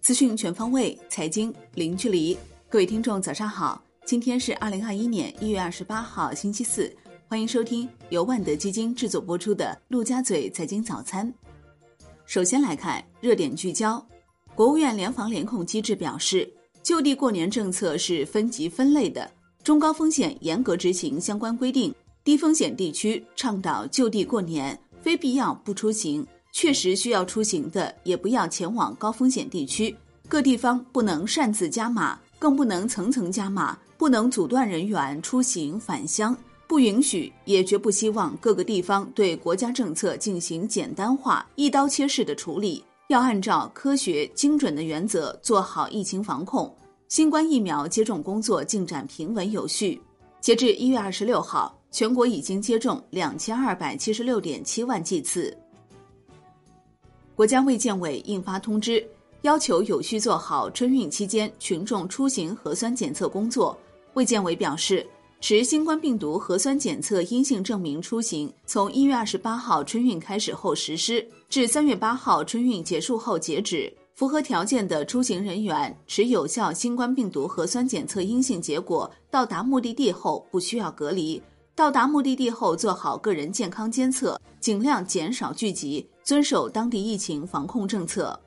资讯全方位，财经零距离。各位听众，早上好！今天是二零二一年一月二十八号，星期四。欢迎收听由万德基金制作播出的《陆家嘴财经早餐》。首先来看热点聚焦。国务院联防联控机制表示，就地过年政策是分级分类的，中高风险严格执行相关规定。低风险地区倡导就地过年，非必要不出行；确实需要出行的，也不要前往高风险地区。各地方不能擅自加码，更不能层层加码，不能阻断人员出行返乡，不允许，也绝不希望各个地方对国家政策进行简单化、一刀切式的处理。要按照科学精准的原则做好疫情防控。新冠疫苗接种工作进展平稳有序，截至一月二十六号。全国已经接种两千二百七十六点七万剂次。国家卫健委印发通知，要求有序做好春运期间群众出行核酸检测工作。卫健委表示，持新冠病毒核酸检测阴性证明出行，从一月二十八号春运开始后实施，至三月八号春运结束后截止。符合条件的出行人员持有效新冠病毒核酸检测阴性结果到达目的地后，不需要隔离。到达目的地后，做好个人健康监测，尽量减少聚集，遵守当地疫情防控政策。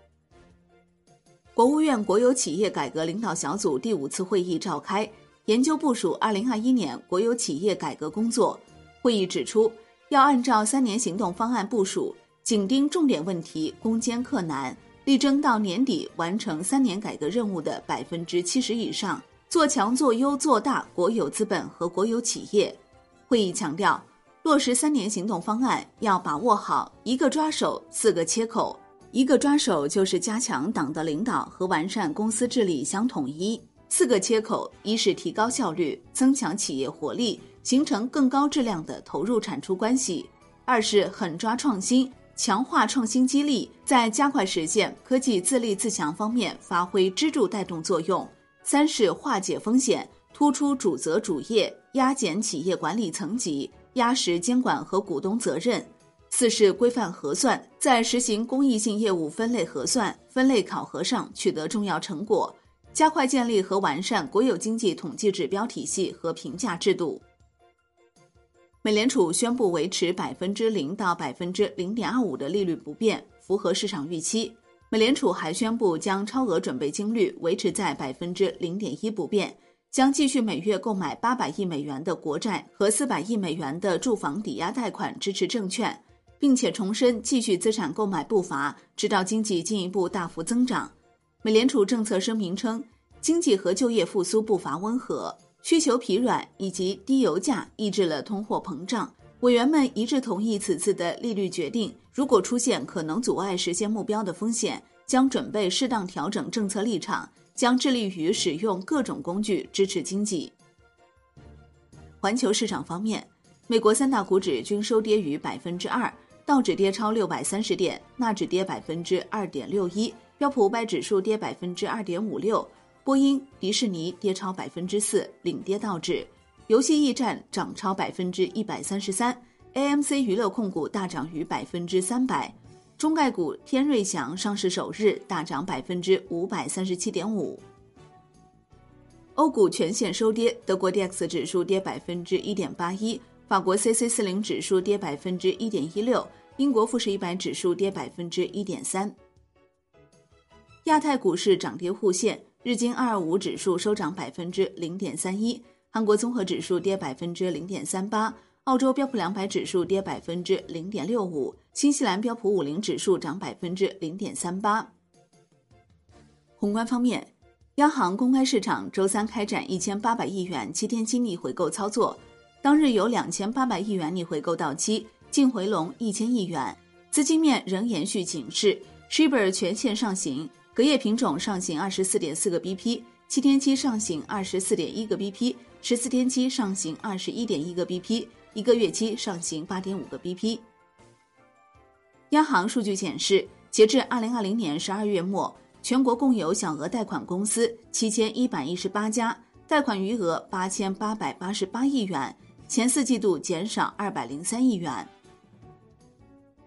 国务院国有企业改革领导小组第五次会议召开，研究部署二零二一年国有企业改革工作。会议指出，要按照三年行动方案部署，紧盯重点问题，攻坚克难，力争到年底完成三年改革任务的百分之七十以上，做强做优做大国有资本和国有企业。会议强调，落实三年行动方案要把握好一个抓手、四个切口。一个抓手就是加强党的领导和完善公司治理相统一；四个切口，一是提高效率，增强企业活力，形成更高质量的投入产出关系；二是狠抓创新，强化创新激励，在加快实现科技自立自强方面发挥支柱带动作用；三是化解风险。突出主责主业，压减企业管理层级，压实监管和股东责任。四是规范核算，在实行公益性业务分类核算、分类考核上取得重要成果，加快建立和完善国有经济统计指标体系和评价制度。美联储宣布维持百分之零到百分之零点二五的利率不变，符合市场预期。美联储还宣布将超额准备金率维持在百分之零点一不变。将继续每月购买八百亿美元的国债和四百亿美元的住房抵押贷款支持证券，并且重申继续资产购买步伐，直到经济进一步大幅增长。美联储政策声明称，经济和就业复苏步伐温和，需求疲软以及低油价抑制了通货膨胀。委员们一致同意此次的利率决定，如果出现可能阻碍实现目标的风险，将准备适当调整政策立场。将致力于使用各种工具支持经济。环球市场方面，美国三大股指均收跌逾百分之二，道指跌超六百三十点，纳指跌百分之二点六一，标普五百指数跌百分之二点五六，波音、迪士尼跌超百分之四，领跌道指。游戏驿站涨超百分之一百三十三，AMC 娱乐控股大涨逾百分之三百。中概股天瑞祥上市首日大涨百分之五百三十七点五。欧股全线收跌，德国 D X 指数跌百分之一点八一，法国 C C 四零指数跌百分之一点一六，英国富时一百指数跌百分之一点三。亚太股市涨跌互现，日经二二五指数收涨百分之零点三一，韩国综合指数跌百分之零点三八。澳洲标普两百指数跌百分之零点六五，新西兰标普五零指数涨百分之零点三八。宏观方面，央行公开市场周三开展一千八百亿元七天期逆回购操作，当日有两千八百亿元逆回购到期，净回笼一千亿元。资金面仍延续警示，Shibor 全线上行，隔夜品种上行二十四点四个 BP，七天期上行二十四点一个 BP，十四天期上行二十一点一个 BP。一个月期上行八点五个 BP。央行数据显示，截至二零二零年十二月末，全国共有小额贷款公司七千一百一十八家，贷款余额八千八百八十八亿元，前四季度减少二百零三亿元。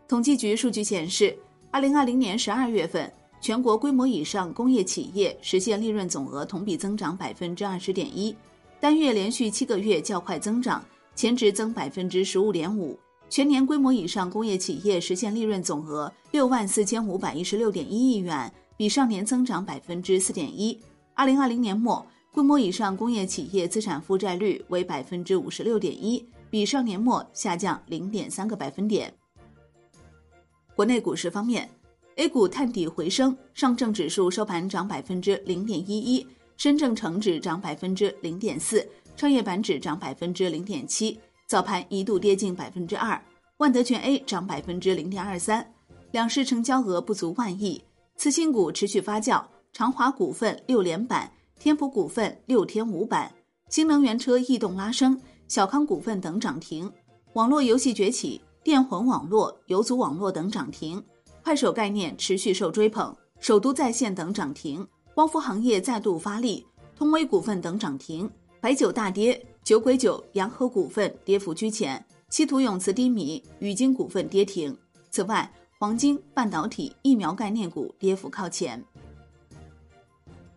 统计局数据显示，二零二零年十二月份，全国规模以上工业企业实现利润总额同比增长百分之二十点一，单月连续七个月较快增长，前值增百分之十五点五。全年规模以上工业企业实现利润总额六万四千五百一十六点一亿元，比上年增长百分之四点一。二零二零年末，规模以上工业企业资产负债率为百分之五十六点一，比上年末下降零点三个百分点。国内股市方面，A 股探底回升，上证指数收盘涨百分之零点一一，深证成指涨百分之零点四，创业板指涨百分之零点七。早盘一度跌近百分之二，万德全 A 涨百分之零点二三，两市成交额不足万亿。次新股持续发酵，长华股份六连板，天普股份六天五板，新能源车异动拉升，小康股份等涨停。网络游戏崛起，电魂网络、游族网络等涨停，快手概念持续受追捧，首都在线等涨停，光伏行业再度发力，通威股份等涨停。白酒大跌，酒鬼酒、洋河股份跌幅居前，稀土永磁低迷，宇晶股份跌停。此外，黄金、半导体、疫苗概念股跌幅靠前。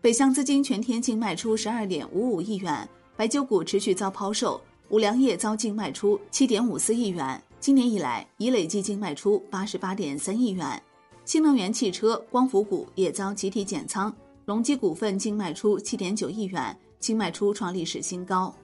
北向资金全天净卖出十二点五五亿元，白酒股持续遭抛售，五粮液遭净卖出七点五四亿元，今年以来已累计净卖出八十八点三亿元。新能源汽车、光伏股也遭集体减仓，隆基股份净卖出七点九亿元。净卖出创历史新高。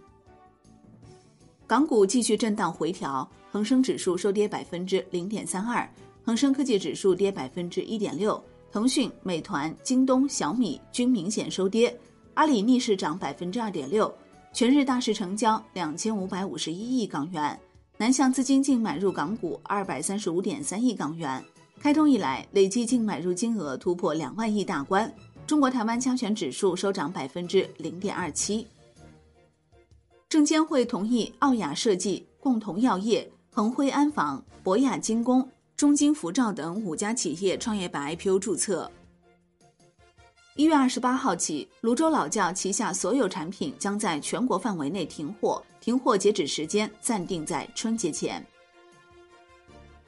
港股继续震荡回调，恒生指数收跌百分之零点三二，恒生科技指数跌百分之一点六，腾讯、美团、京东、小米均明显收跌，阿里逆势涨百分之二点六。全日大市成交两千五百五十一亿港元，南向资金净买入港股二百三十五点三亿港元，开通以来累计净买入金额突破两万亿大关。中国台湾加权指数收涨百分之零点二七。证监会同意奥雅设计、共同药业、恒辉安防、博雅精工、中金福兆等五家企业创业板 IPO 注册。一月二十八号起，泸州老窖旗下所有产品将在全国范围内停货，停货截止时间暂定在春节前。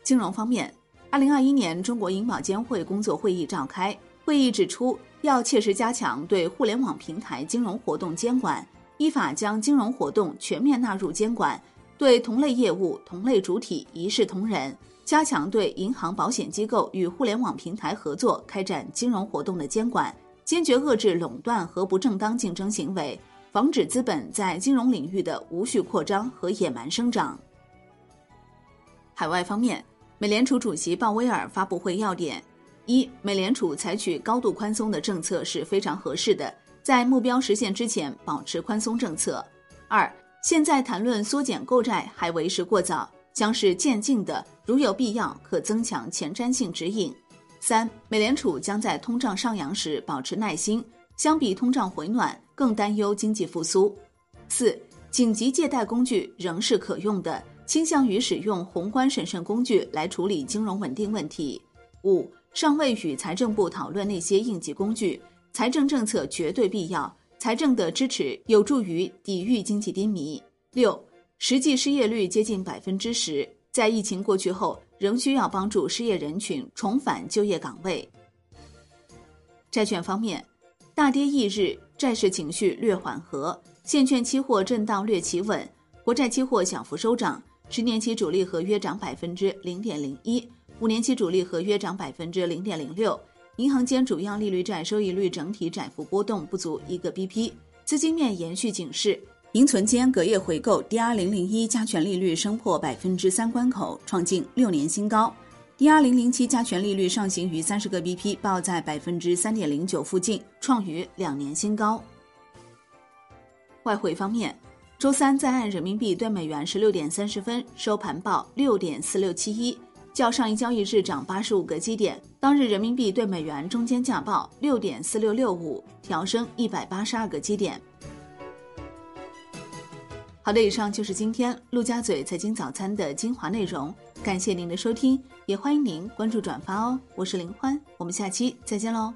金融方面，二零二一年中国银保监会工作会议召开，会议指出。要切实加强对互联网平台金融活动监管，依法将金融活动全面纳入监管，对同类业务、同类主体一视同仁，加强对银行、保险机构与互联网平台合作开展金融活动的监管，坚决遏制垄断和不正当竞争行为，防止资本在金融领域的无序扩张和野蛮生长。海外方面，美联储主席鲍威尔发布会要点。一、美联储采取高度宽松的政策是非常合适的，在目标实现之前保持宽松政策。二、现在谈论缩减购债还为时过早，将是渐进的，如有必要可增强前瞻性指引。三、美联储将在通胀上扬时保持耐心，相比通胀回暖更担忧经济复苏。四、紧急借贷工具仍是可用的，倾向于使用宏观审慎工具来处理金融稳定问题。五。尚未与财政部讨论那些应急工具，财政政策绝对必要。财政的支持有助于抵御经济低迷。六，实际失业率接近百分之十，在疫情过去后，仍需要帮助失业人群重返就业岗位。债券方面，大跌一日，债市情绪略缓和，现券期货震荡略企稳，国债期货小幅收涨，十年期主力合约涨百分之零点零一。五年期主力合约涨百分之零点零六，银行间主要利率债收益率整体窄幅波动不足一个 BP。资金面延续警示，银存间隔夜回购 DR 零零一加权利率升破百分之三关口，创近六年新高。DR 零零七加权利率上行于三十个 BP，报在百分之三点零九附近，创于两年新高。外汇方面，周三在岸人民币对美元十六点三十分收盘报六点四六七一。较上一交易日涨八十五个基点，当日人民币对美元中间价报六点四六六五，调升一百八十二个基点。好的，以上就是今天陆家嘴财经早餐的精华内容，感谢您的收听，也欢迎您关注转发哦。我是林欢，我们下期再见喽。